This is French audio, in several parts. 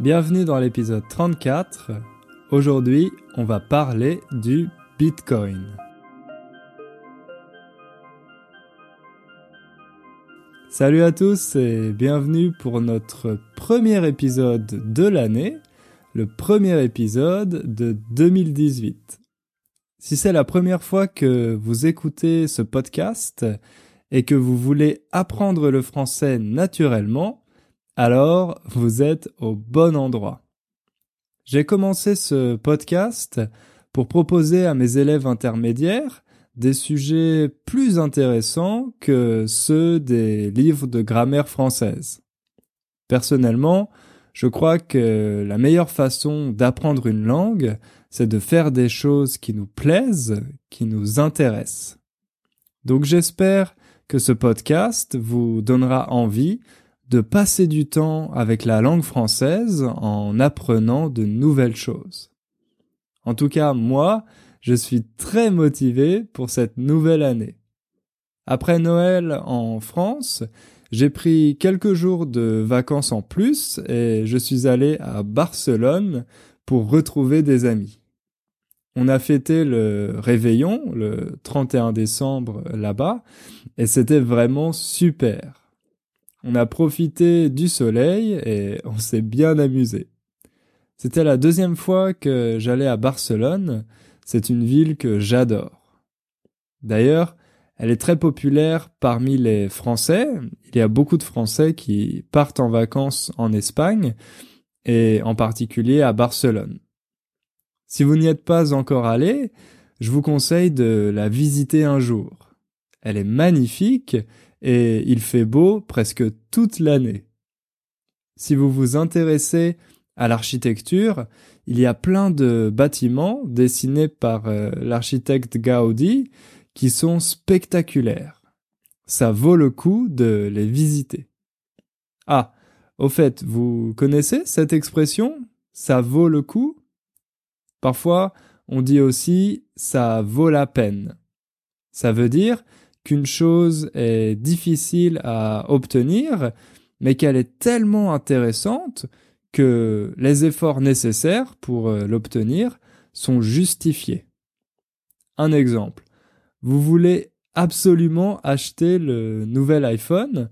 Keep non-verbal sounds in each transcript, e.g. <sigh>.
Bienvenue dans l'épisode 34. Aujourd'hui, on va parler du Bitcoin. Salut à tous et bienvenue pour notre premier épisode de l'année, le premier épisode de 2018. Si c'est la première fois que vous écoutez ce podcast et que vous voulez apprendre le français naturellement, alors vous êtes au bon endroit. J'ai commencé ce podcast pour proposer à mes élèves intermédiaires des sujets plus intéressants que ceux des livres de grammaire française. Personnellement, je crois que la meilleure façon d'apprendre une langue, c'est de faire des choses qui nous plaisent, qui nous intéressent. Donc j'espère que ce podcast vous donnera envie de passer du temps avec la langue française en apprenant de nouvelles choses. En tout cas, moi, je suis très motivé pour cette nouvelle année. Après Noël en France, j'ai pris quelques jours de vacances en plus et je suis allé à Barcelone pour retrouver des amis. On a fêté le réveillon le 31 décembre là-bas et c'était vraiment super. On a profité du soleil et on s'est bien amusé. C'était la deuxième fois que j'allais à Barcelone. C'est une ville que j'adore. D'ailleurs, elle est très populaire parmi les Français. Il y a beaucoup de Français qui partent en vacances en Espagne et en particulier à Barcelone. Si vous n'y êtes pas encore allé, je vous conseille de la visiter un jour. Elle est magnifique et il fait beau presque toute l'année. Si vous vous intéressez à l'architecture, il y a plein de bâtiments dessinés par euh, l'architecte Gaudi qui sont spectaculaires. Ça vaut le coup de les visiter. Ah, au fait, vous connaissez cette expression? Ça vaut le coup? Parfois, on dit aussi ça vaut la peine. Ça veut dire qu'une chose est difficile à obtenir, mais qu'elle est tellement intéressante que les efforts nécessaires pour euh, l'obtenir sont justifiés. Un exemple. Vous voulez absolument acheter le nouvel iPhone,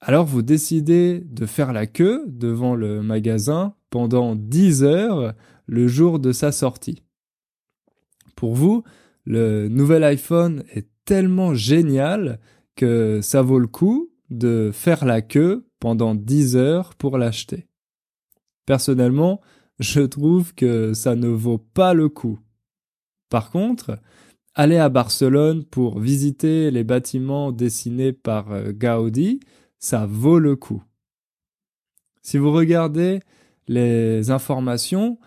alors vous décidez de faire la queue devant le magasin pendant 10 heures le jour de sa sortie. Pour vous, le nouvel iPhone est tellement génial que ça vaut le coup de faire la queue pendant 10 heures pour l'acheter. Personnellement, je trouve que ça ne vaut pas le coup. Par contre, aller à Barcelone pour visiter les bâtiments dessinés par euh, Gaudi, ça vaut le coup. Si vous regardez les informations,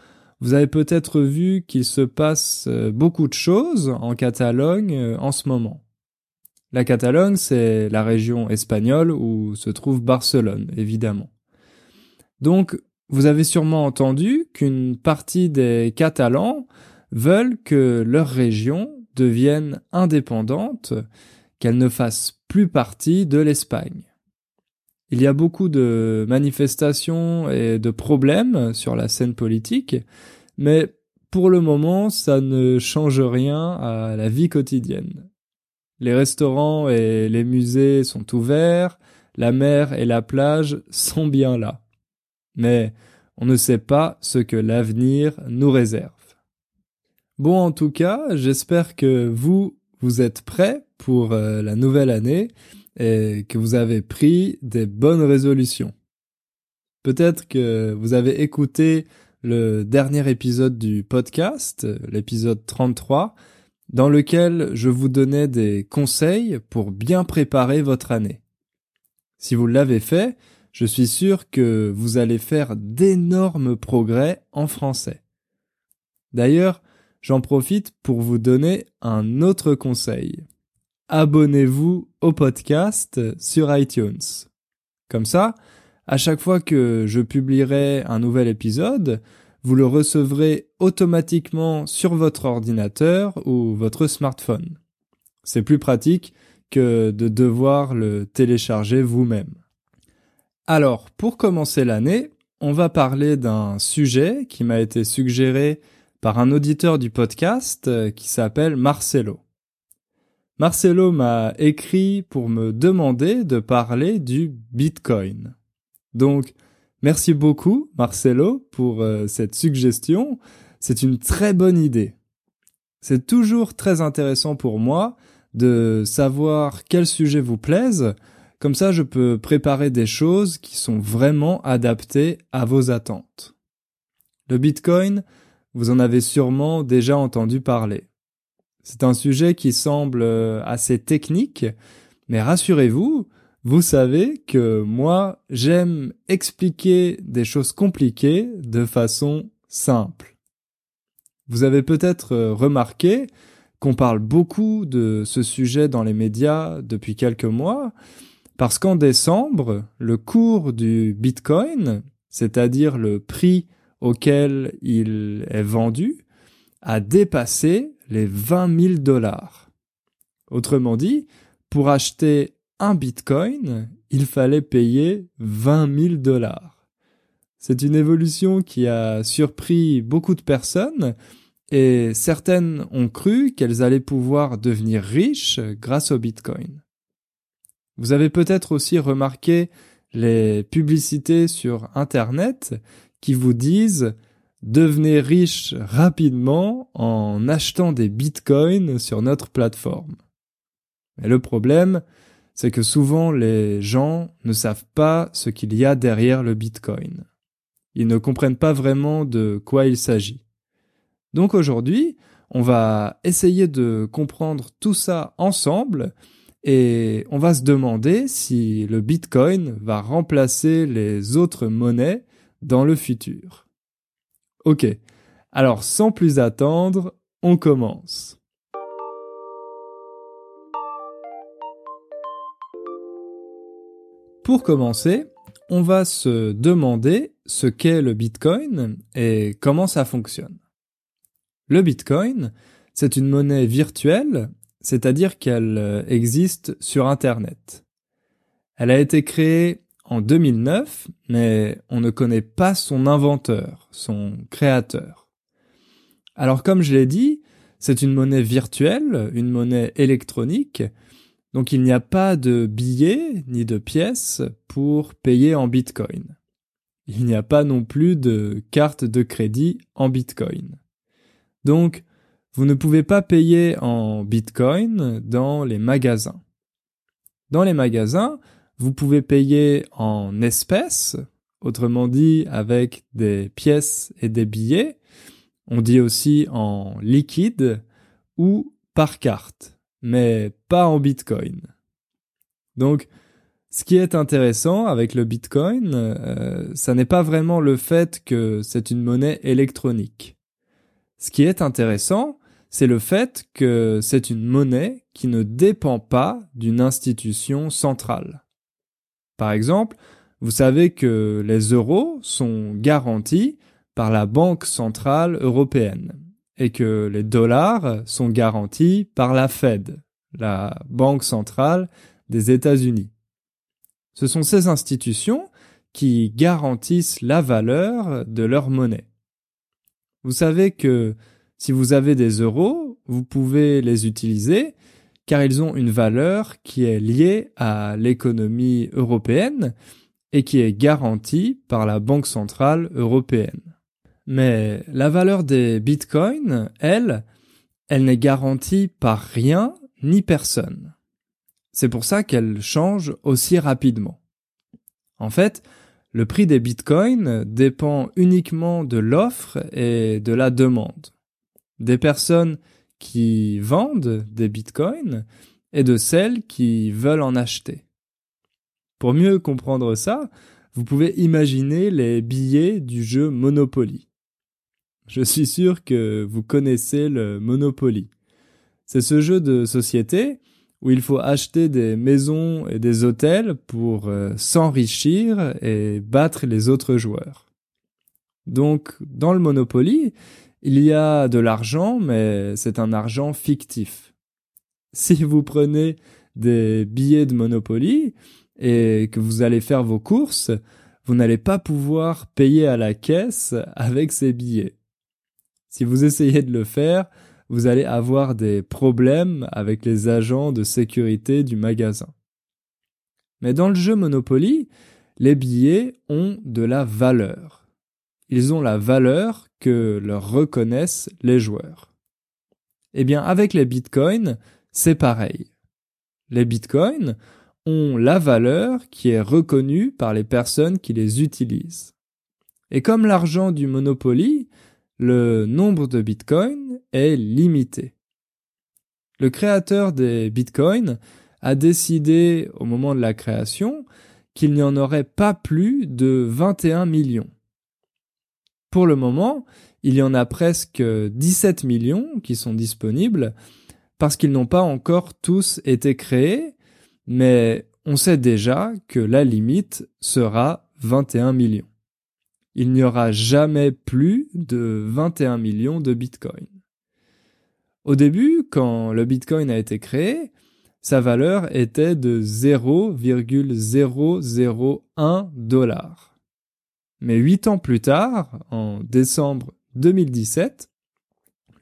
vous avez peut-être vu qu'il se passe euh, beaucoup de choses en Catalogne euh, en ce moment. La Catalogne, c'est la région espagnole où se trouve Barcelone, évidemment. Donc, vous avez sûrement entendu qu'une partie des Catalans veulent que leur région deviennent indépendantes, qu'elles ne fassent plus partie de l'Espagne. Il y a beaucoup de manifestations et de problèmes sur la scène politique, mais pour le moment, ça ne change rien à la vie quotidienne. Les restaurants et les musées sont ouverts, la mer et la plage sont bien là. Mais on ne sait pas ce que l'avenir nous réserve. Bon, en tout cas, j'espère que vous, vous êtes prêts pour euh, la nouvelle année et que vous avez pris des bonnes résolutions. Peut-être que vous avez écouté le dernier épisode du podcast, l'épisode 33, dans lequel je vous donnais des conseils pour bien préparer votre année. Si vous l'avez fait, je suis sûr que vous allez faire d'énormes progrès en français. D'ailleurs, j'en profite pour vous donner un autre conseil. Abonnez-vous au podcast sur iTunes. Comme ça, à chaque fois que je publierai un nouvel épisode, vous le recevrez automatiquement sur votre ordinateur ou votre smartphone. C'est plus pratique que de devoir le télécharger vous-même. Alors, pour commencer l'année, on va parler d'un sujet qui m'a été suggéré par un auditeur du podcast euh, qui s'appelle Marcelo. Marcelo m'a écrit pour me demander de parler du Bitcoin. Donc, merci beaucoup Marcelo pour euh, cette suggestion. C'est une très bonne idée. C'est toujours très intéressant pour moi de savoir quel sujet vous plaise. Comme ça, je peux préparer des choses qui sont vraiment adaptées à vos attentes. Le Bitcoin, vous en avez sûrement déjà entendu parler. C'est un sujet qui semble euh, assez technique, mais rassurez-vous, vous savez que moi, j'aime expliquer des choses compliquées de façon simple. Vous avez peut-être euh, remarqué qu'on parle beaucoup de ce sujet dans les médias depuis quelques mois, parce qu'en décembre, le cours du Bitcoin, c'est-à-dire le prix auquel il est vendu, a dépassé les 20 000 dollars. Autrement dit, pour acheter un bitcoin, il fallait payer 20 000 dollars. C'est une évolution qui a surpris beaucoup de personnes et certaines ont cru qu'elles allaient pouvoir devenir riches grâce au bitcoin. Vous avez peut-être aussi remarqué les publicités sur Internet qui vous disent devenez riche rapidement en achetant des bitcoins sur notre plateforme. Mais le problème, c'est que souvent les gens ne savent pas ce qu'il y a derrière le bitcoin. Ils ne comprennent pas vraiment de quoi il s'agit. Donc aujourd'hui, on va essayer de comprendre tout ça ensemble et on va se demander si le bitcoin va remplacer les autres monnaies dans le futur. Ok, alors sans plus attendre, on commence. Pour commencer, on va se demander ce qu'est le Bitcoin et comment ça fonctionne. Le Bitcoin, c'est une monnaie virtuelle, c'est-à-dire qu'elle existe sur Internet. Elle a été créée en 2009, mais on ne connaît pas son inventeur, son créateur. Alors comme je l'ai dit, c'est une monnaie virtuelle, une monnaie électronique, donc il n'y a pas de billets ni de pièces pour payer en Bitcoin. Il n'y a pas non plus de carte de crédit en Bitcoin. Donc, vous ne pouvez pas payer en Bitcoin dans les magasins. Dans les magasins, vous pouvez payer en espèces, autrement dit avec des pièces et des billets. On dit aussi en liquide ou par carte, mais pas en Bitcoin. Donc, ce qui est intéressant avec le Bitcoin, euh, ça n'est pas vraiment le fait que c'est une monnaie électronique. Ce qui est intéressant, c'est le fait que c'est une monnaie qui ne dépend pas d'une institution centrale. Par exemple, vous savez que les euros sont garantis par la Banque centrale européenne et que les dollars sont garantis par la Fed, la Banque centrale des États-Unis. Ce sont ces institutions qui garantissent la valeur de leur monnaie. Vous savez que si vous avez des euros, vous pouvez les utiliser car ils ont une valeur qui est liée à l'économie européenne et qui est garantie par la Banque centrale européenne. Mais la valeur des bitcoins, elle, elle n'est garantie par rien ni personne. C'est pour ça qu'elle change aussi rapidement. En fait, le prix des bitcoins dépend uniquement de l'offre et de la demande. Des personnes qui vendent des bitcoins et de celles qui veulent en acheter. Pour mieux comprendre ça, vous pouvez imaginer les billets du jeu Monopoly. Je suis sûr que vous connaissez le Monopoly. C'est ce jeu de société où il faut acheter des maisons et des hôtels pour euh, s'enrichir et battre les autres joueurs. Donc, dans le Monopoly, il y a de l'argent, mais c'est un argent fictif. Si vous prenez des billets de Monopoly et que vous allez faire vos courses, vous n'allez pas pouvoir payer à la caisse avec ces billets. Si vous essayez de le faire, vous allez avoir des problèmes avec les agents de sécurité du magasin. Mais dans le jeu Monopoly, les billets ont de la valeur. Ils ont la valeur que leur reconnaissent les joueurs. Eh bien, avec les bitcoins, c'est pareil. Les bitcoins ont la valeur qui est reconnue par les personnes qui les utilisent. Et comme l'argent du Monopoly, le nombre de bitcoins est limité. Le créateur des bitcoins a décidé au moment de la création qu'il n'y en aurait pas plus de 21 millions. Pour le moment, il y en a presque 17 millions qui sont disponibles parce qu'ils n'ont pas encore tous été créés, mais on sait déjà que la limite sera 21 millions. Il n'y aura jamais plus de 21 millions de bitcoins. Au début, quand le bitcoin a été créé, sa valeur était de 0,001 dollars. Mais huit ans plus tard, en décembre 2017,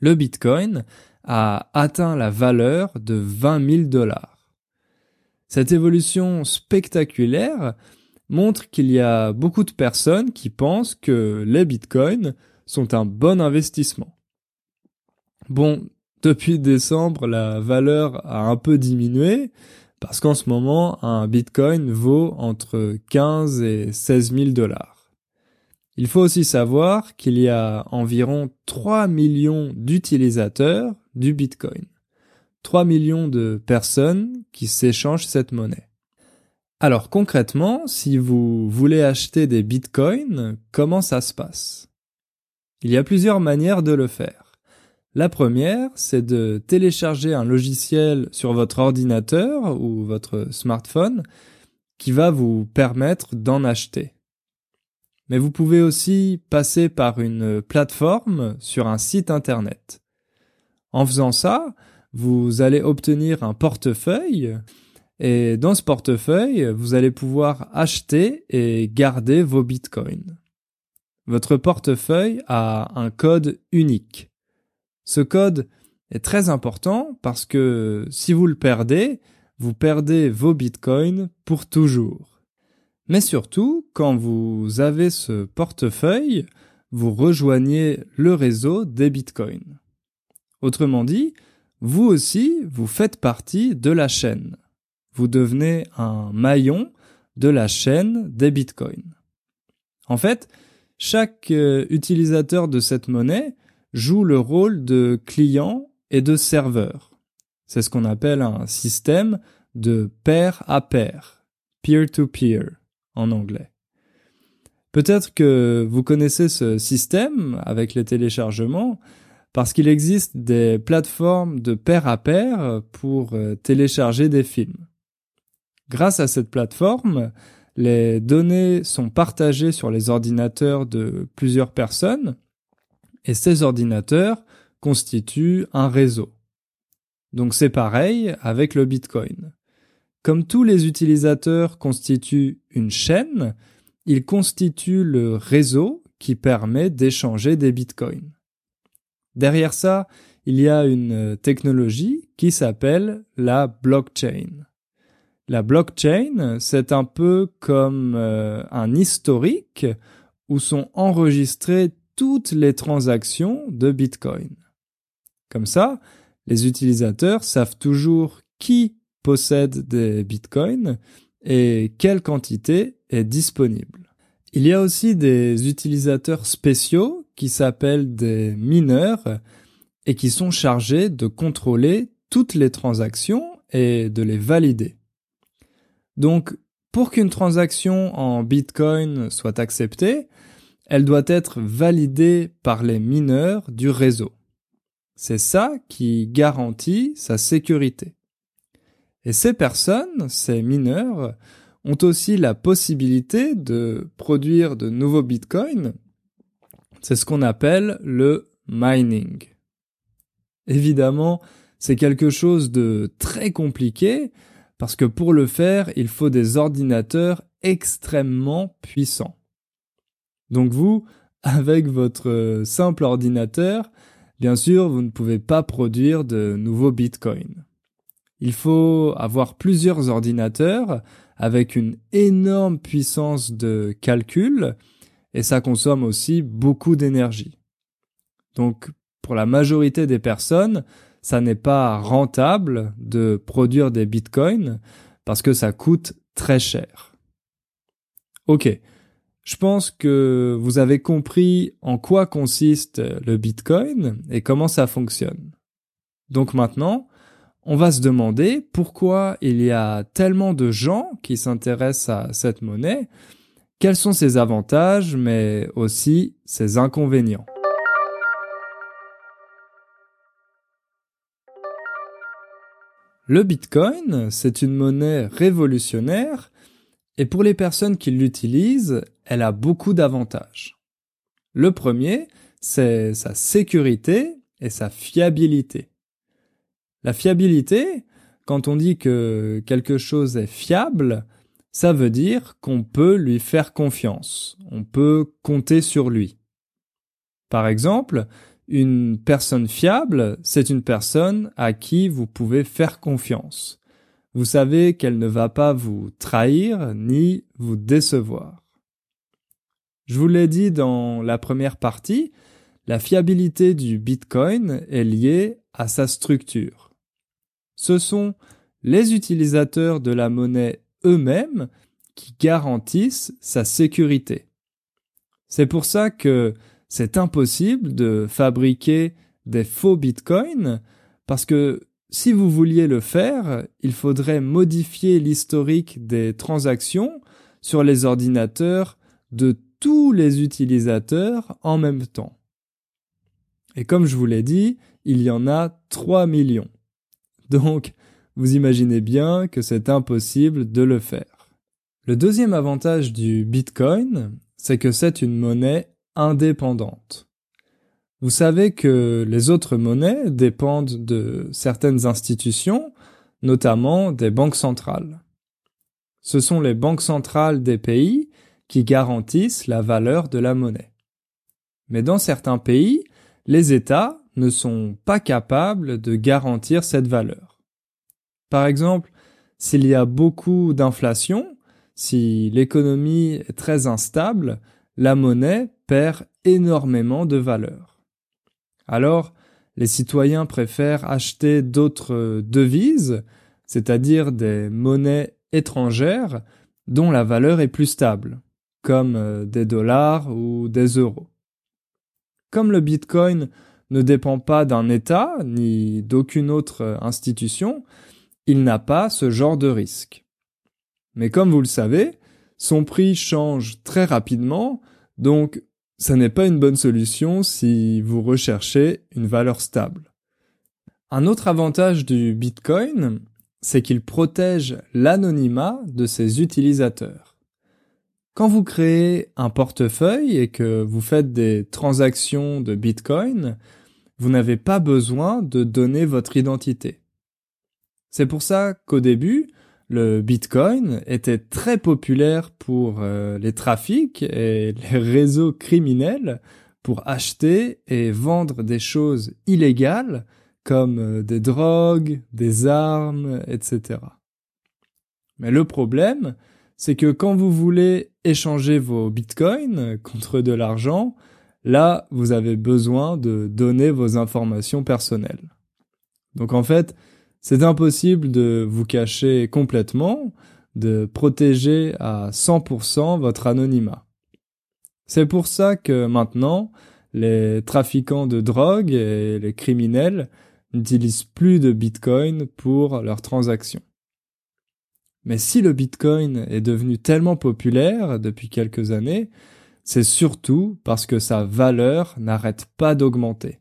le Bitcoin a atteint la valeur de 20 000 dollars. Cette évolution spectaculaire montre qu'il y a beaucoup de personnes qui pensent que les bitcoins sont un bon investissement. Bon, depuis décembre, la valeur a un peu diminué parce qu'en ce moment, un bitcoin vaut entre 15 et 16 000 dollars. Il faut aussi savoir qu'il y a environ 3 millions d'utilisateurs du bitcoin. 3 millions de personnes qui s'échangent cette monnaie. Alors concrètement, si vous voulez acheter des bitcoins, comment ça se passe? Il y a plusieurs manières de le faire. La première, c'est de télécharger un logiciel sur votre ordinateur ou votre smartphone qui va vous permettre d'en acheter. Mais vous pouvez aussi passer par une plateforme sur un site internet. En faisant ça, vous allez obtenir un portefeuille et dans ce portefeuille, vous allez pouvoir acheter et garder vos bitcoins. Votre portefeuille a un code unique. Ce code est très important parce que si vous le perdez, vous perdez vos bitcoins pour toujours. Mais surtout, quand vous avez ce portefeuille, vous rejoignez le réseau des bitcoins. Autrement dit, vous aussi, vous faites partie de la chaîne. Vous devenez un maillon de la chaîne des bitcoins. En fait, chaque euh, utilisateur de cette monnaie joue le rôle de client et de serveur. C'est ce qu'on appelle un système de pair à pair, peer-to-peer en anglais. Peut-être que vous connaissez ce système avec les téléchargements parce qu'il existe des plateformes de pair à pair pour euh, télécharger des films. Grâce à cette plateforme, les données sont partagées sur les ordinateurs de plusieurs personnes et ces ordinateurs constituent un réseau. Donc c'est pareil avec le Bitcoin. Comme tous les utilisateurs constituent une chaîne, ils constituent le réseau qui permet d'échanger des bitcoins. Derrière ça, il y a une technologie qui s'appelle la blockchain. La blockchain, c'est un peu comme euh, un historique où sont enregistrés toutes les transactions de Bitcoin. Comme ça, les utilisateurs savent toujours qui possède des Bitcoins et quelle quantité est disponible. Il y a aussi des utilisateurs spéciaux qui s'appellent des mineurs et qui sont chargés de contrôler toutes les transactions et de les valider. Donc, pour qu'une transaction en Bitcoin soit acceptée, elle doit être validée par les mineurs du réseau. C'est ça qui garantit sa sécurité. Et ces personnes, ces mineurs, ont aussi la possibilité de produire de nouveaux bitcoins. C'est ce qu'on appelle le mining. Évidemment, c'est quelque chose de très compliqué parce que pour le faire, il faut des ordinateurs extrêmement puissants. Donc vous, avec votre simple ordinateur, bien sûr, vous ne pouvez pas produire de nouveaux bitcoins. Il faut avoir plusieurs ordinateurs avec une énorme puissance de calcul et ça consomme aussi beaucoup d'énergie. Donc pour la majorité des personnes, ça n'est pas rentable de produire des bitcoins parce que ça coûte très cher. Ok, je pense que vous avez compris en quoi consiste le bitcoin et comment ça fonctionne. Donc maintenant, on va se demander pourquoi il y a tellement de gens qui s'intéressent à cette monnaie, quels sont ses avantages, mais aussi ses inconvénients. Le Bitcoin, c'est une monnaie révolutionnaire et pour les personnes qui l'utilisent, elle a beaucoup d'avantages. Le premier, c'est sa sécurité et sa fiabilité. La fiabilité, quand on dit que quelque chose est fiable, ça veut dire qu'on peut lui faire confiance, on peut compter sur lui. Par exemple, une personne fiable, c'est une personne à qui vous pouvez faire confiance. Vous savez qu'elle ne va pas vous trahir ni vous décevoir. Je vous l'ai dit dans la première partie, la fiabilité du Bitcoin est liée à sa structure. Ce sont les utilisateurs de la monnaie eux-mêmes qui garantissent sa sécurité. C'est pour ça que c'est impossible de fabriquer des faux bitcoins parce que si vous vouliez le faire, il faudrait modifier l'historique des transactions sur les ordinateurs de tous les utilisateurs en même temps. Et comme je vous l'ai dit, il y en a 3 millions. Donc, vous imaginez bien que c'est impossible de le faire. Le deuxième avantage du Bitcoin, c'est que c'est une monnaie indépendante. Vous savez que les autres monnaies dépendent de certaines institutions, notamment des banques centrales. Ce sont les banques centrales des pays qui garantissent la valeur de la monnaie. Mais dans certains pays, les États ne sont pas capables de garantir cette valeur. Par exemple, s'il y a beaucoup d'inflation, si l'économie est très instable, la monnaie perd énormément de valeur. Alors, les citoyens préfèrent acheter d'autres devises, c'est-à-dire des monnaies étrangères dont la valeur est plus stable, comme euh, des dollars ou des euros. Comme le Bitcoin ne dépend pas d'un État ni d'aucune autre institution, il n'a pas ce genre de risque. Mais comme vous le savez, son prix change très rapidement, donc ça n'est pas une bonne solution si vous recherchez une valeur stable. Un autre avantage du Bitcoin, c'est qu'il protège l'anonymat de ses utilisateurs. Quand vous créez un portefeuille et que vous faites des transactions de Bitcoin, vous n'avez pas besoin de donner votre identité. C'est pour ça qu'au début, le Bitcoin était très populaire pour euh, les trafics et <laughs> les réseaux criminels pour acheter et vendre des choses illégales comme euh, des drogues, des armes, etc. Mais le problème, c'est que quand vous voulez échanger vos bitcoins contre de l'argent, là, vous avez besoin de donner vos informations personnelles. Donc en fait, c'est impossible de vous cacher complètement, de protéger à 100% votre anonymat. C'est pour ça que maintenant, les trafiquants de drogue et les criminels n'utilisent plus de Bitcoin pour leurs transactions. Mais si le Bitcoin est devenu tellement populaire depuis quelques années, c'est surtout parce que sa valeur n'arrête pas d'augmenter.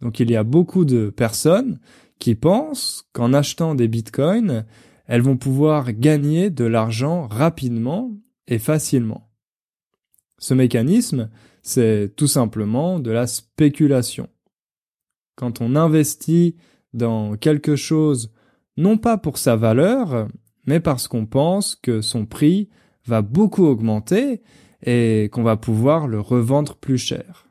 Donc il y a beaucoup de personnes qui pensent qu'en achetant des bitcoins, elles vont pouvoir gagner de l'argent rapidement et facilement. Ce mécanisme, c'est tout simplement de la spéculation. Quand on investit dans quelque chose non pas pour sa valeur, mais parce qu'on pense que son prix va beaucoup augmenter et qu'on va pouvoir le revendre plus cher.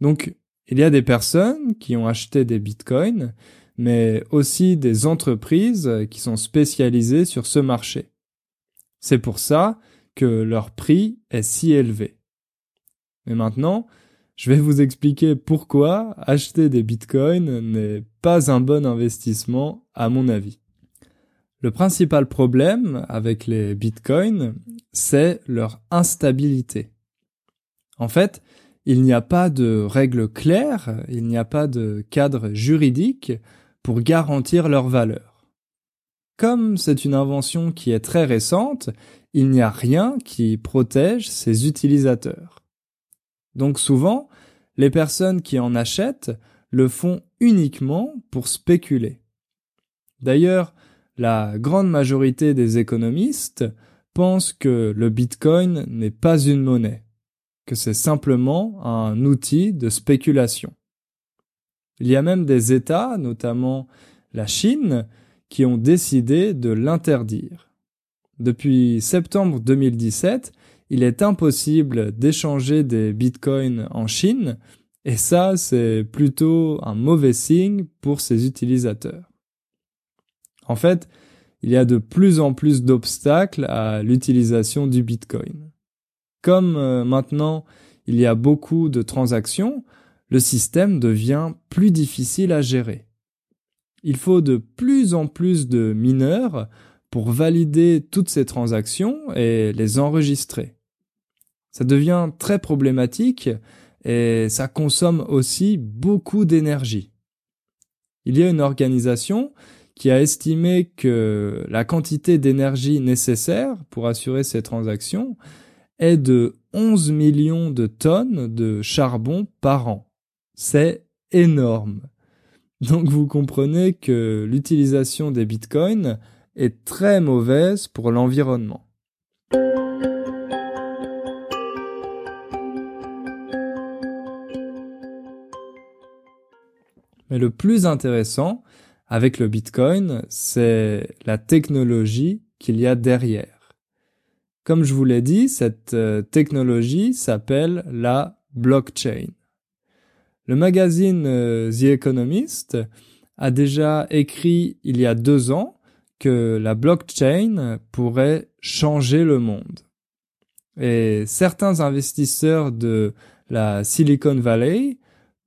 Donc, il y a des personnes qui ont acheté des bitcoins, mais aussi des entreprises qui sont spécialisées sur ce marché. C'est pour ça que leur prix est si élevé. Mais maintenant, je vais vous expliquer pourquoi acheter des bitcoins n'est pas un bon investissement à mon avis. Le principal problème avec les bitcoins, c'est leur instabilité. En fait, il n'y a pas de règles claires, il n'y a pas de cadre juridique pour garantir leur valeur. Comme c'est une invention qui est très récente, il n'y a rien qui protège ses utilisateurs. Donc souvent, les personnes qui en achètent le font uniquement pour spéculer. D'ailleurs, la grande majorité des économistes pensent que le Bitcoin n'est pas une monnaie, que c'est simplement un outil de spéculation. Il y a même des États, notamment la Chine, qui ont décidé de l'interdire. Depuis septembre 2017, il est impossible d'échanger des bitcoins en Chine, et ça, c'est plutôt un mauvais signe pour ses utilisateurs. En fait, il y a de plus en plus d'obstacles à l'utilisation du Bitcoin. Comme euh, maintenant il y a beaucoup de transactions, le système devient plus difficile à gérer. Il faut de plus en plus de mineurs pour valider toutes ces transactions et les enregistrer. Ça devient très problématique et ça consomme aussi beaucoup d'énergie. Il y a une organisation qui a estimé que la quantité d'énergie nécessaire pour assurer ces transactions est de 11 millions de tonnes de charbon par an. C'est énorme. Donc vous comprenez que l'utilisation des bitcoins est très mauvaise pour l'environnement. Mais le plus intéressant, avec le Bitcoin, c'est la technologie qu'il y a derrière. Comme je vous l'ai dit, cette euh, technologie s'appelle la blockchain. Le magazine euh, The Economist a déjà écrit il y a deux ans que la blockchain pourrait changer le monde. Et certains investisseurs de la Silicon Valley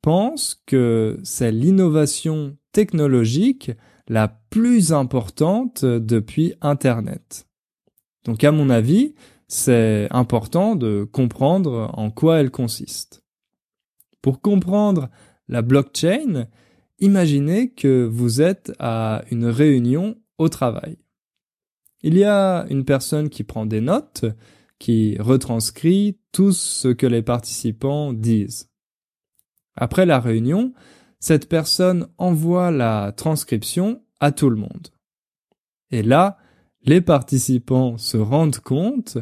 pensent que c'est l'innovation technologique la plus importante depuis Internet. Donc à mon avis, c'est important de comprendre en quoi elle consiste. Pour comprendre la blockchain, imaginez que vous êtes à une réunion au travail. Il y a une personne qui prend des notes, qui retranscrit tout ce que les participants disent. Après la réunion, cette personne envoie la transcription à tout le monde. Et là, les participants se rendent compte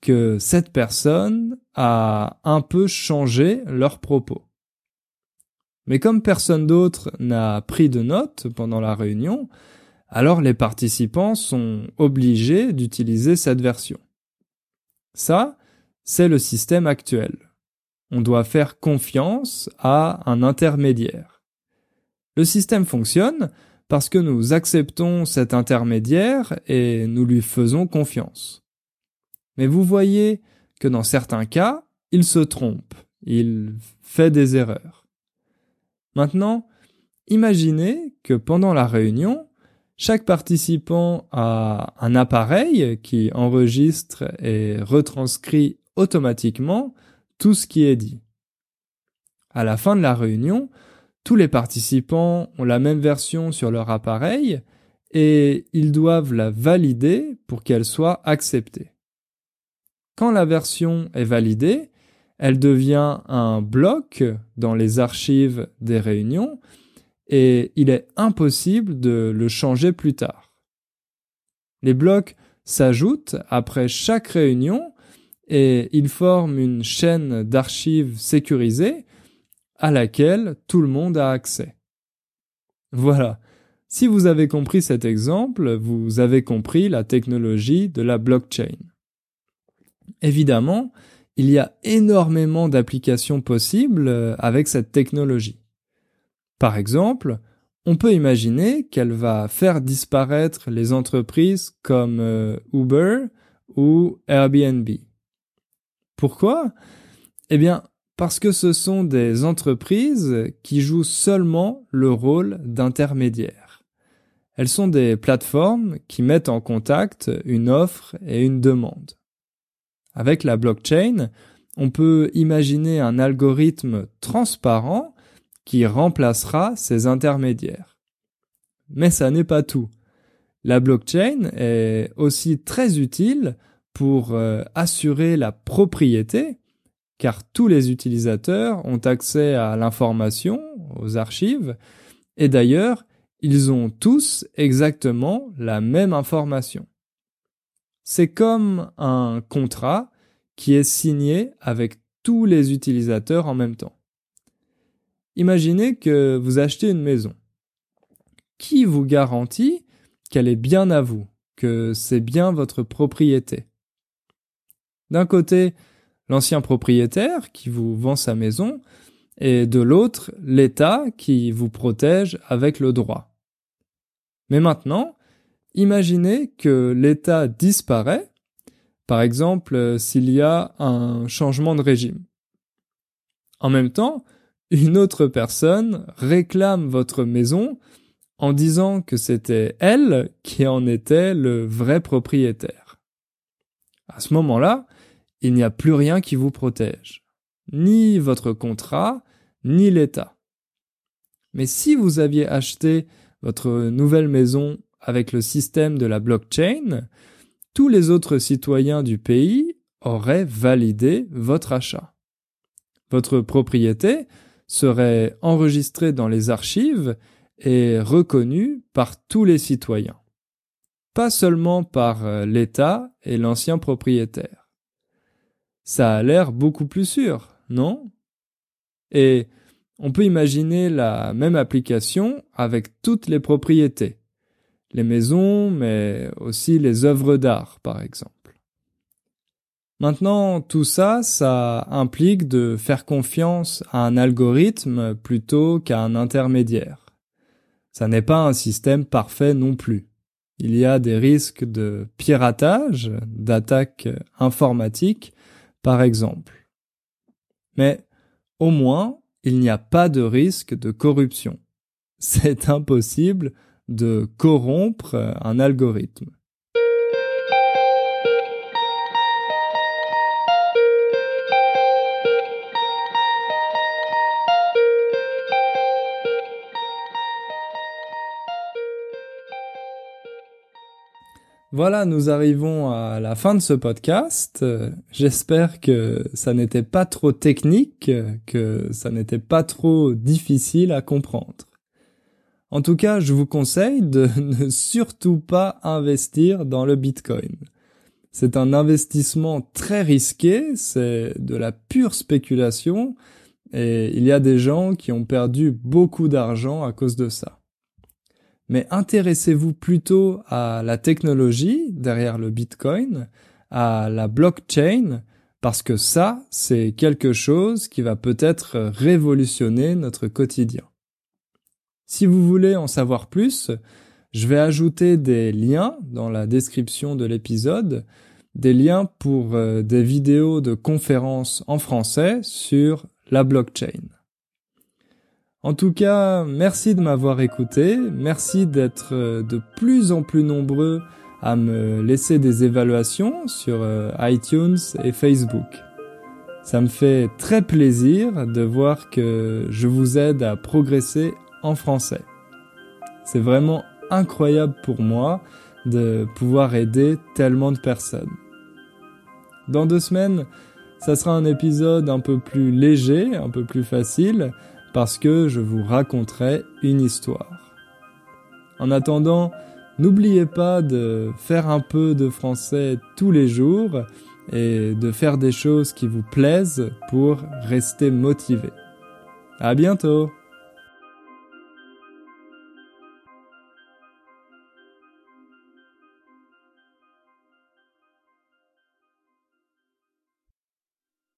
que cette personne a un peu changé leurs propos. Mais comme personne d'autre n'a pris de notes pendant la réunion, alors les participants sont obligés d'utiliser cette version. Ça, c'est le système actuel. On doit faire confiance à un intermédiaire. Le système fonctionne parce que nous acceptons cet intermédiaire et nous lui faisons confiance. Mais vous voyez que dans certains cas, il se trompe, il fait des erreurs. Maintenant, imaginez que pendant la réunion, chaque participant a un appareil qui enregistre et retranscrit automatiquement tout ce qui est dit. À la fin de la réunion, tous les participants ont la même version sur leur appareil et ils doivent la valider pour qu'elle soit acceptée. Quand la version est validée, elle devient un bloc dans les archives des réunions et il est impossible de le changer plus tard. Les blocs s'ajoutent après chaque réunion et ils forment une chaîne d'archives sécurisée à laquelle tout le monde a accès. Voilà, Si vous avez compris cet exemple, vous avez compris la technologie de la blockchain. Évidemment, il y a énormément d'applications possibles euh, avec cette technologie. Par exemple, on peut imaginer qu'elle va faire disparaître les entreprises comme euh, Uber ou Airbnb. Pourquoi? Eh bien, parce que ce sont des entreprises qui jouent seulement le rôle d'intermédiaire. Elles sont des plateformes qui mettent en contact une offre et une demande. Avec la blockchain, on peut imaginer un algorithme transparent qui remplacera ces intermédiaires. Mais ça n'est pas tout. La blockchain est aussi très utile pour euh, assurer la propriété, car tous les utilisateurs ont accès à l'information, aux archives, et d'ailleurs, ils ont tous exactement la même information. C'est comme un contrat qui est signé avec tous les utilisateurs en même temps. Imaginez que vous achetez une maison. Qui vous garantit qu'elle est bien à vous, que c'est bien votre propriété? D'un côté, l'ancien propriétaire qui vous vend sa maison, et de l'autre, l'État qui vous protège avec le droit. Mais maintenant, imaginez que l'État disparaît, par exemple s'il y a un changement de régime. En même temps, une autre personne réclame votre maison en disant que c'était elle qui en était le vrai propriétaire. À ce moment-là, il n'y a plus rien qui vous protège, ni votre contrat, ni l'État. Mais si vous aviez acheté votre nouvelle maison avec le système de la blockchain, tous les autres citoyens du pays auraient validé votre achat. Votre propriété serait enregistrée dans les archives et reconnue par tous les citoyens, pas seulement par euh, l'État et l'ancien propriétaire. Ça a l'air beaucoup plus sûr, non? Et on peut imaginer la même application avec toutes les propriétés, les maisons, mais aussi les œuvres d'art, par exemple. Maintenant, tout ça, ça implique de faire confiance à un algorithme plutôt qu'à un intermédiaire. Ça n'est pas un système parfait non plus. Il y a des risques de piratage, d'attaque informatique, par exemple. Mais au moins, il n'y a pas de risque de corruption. C'est impossible de corrompre un algorithme. Voilà, nous arrivons à la fin de ce podcast. Euh, j'espère que ça n'était pas trop technique, que ça n'était pas trop difficile à comprendre. En tout cas, je vous conseille de <laughs> ne surtout pas investir dans le Bitcoin. C'est un investissement très risqué, c'est de la pure spéculation, et il y a des gens qui ont perdu beaucoup d'argent à cause de ça mais intéressez-vous plutôt à la technologie derrière le Bitcoin, à la blockchain, parce que ça, c'est quelque chose qui va peut-être révolutionner notre quotidien. Si vous voulez en savoir plus, je vais ajouter des liens dans la description de l'épisode, des liens pour euh, des vidéos de conférences en français sur la blockchain. En tout cas, merci de m'avoir écouté, merci d'être euh, de plus en plus nombreux à me laisser des évaluations sur euh, iTunes et Facebook. Ça me fait très plaisir de voir que je vous aide à progresser en français. C'est vraiment incroyable pour moi de pouvoir aider tellement de personnes. Dans deux semaines, ça sera un épisode un peu plus léger, un peu plus facile, parce que je vous raconterai une histoire. En attendant, n'oubliez pas de faire un peu de français tous les jours et de faire des choses qui vous plaisent pour rester motivé. À bientôt!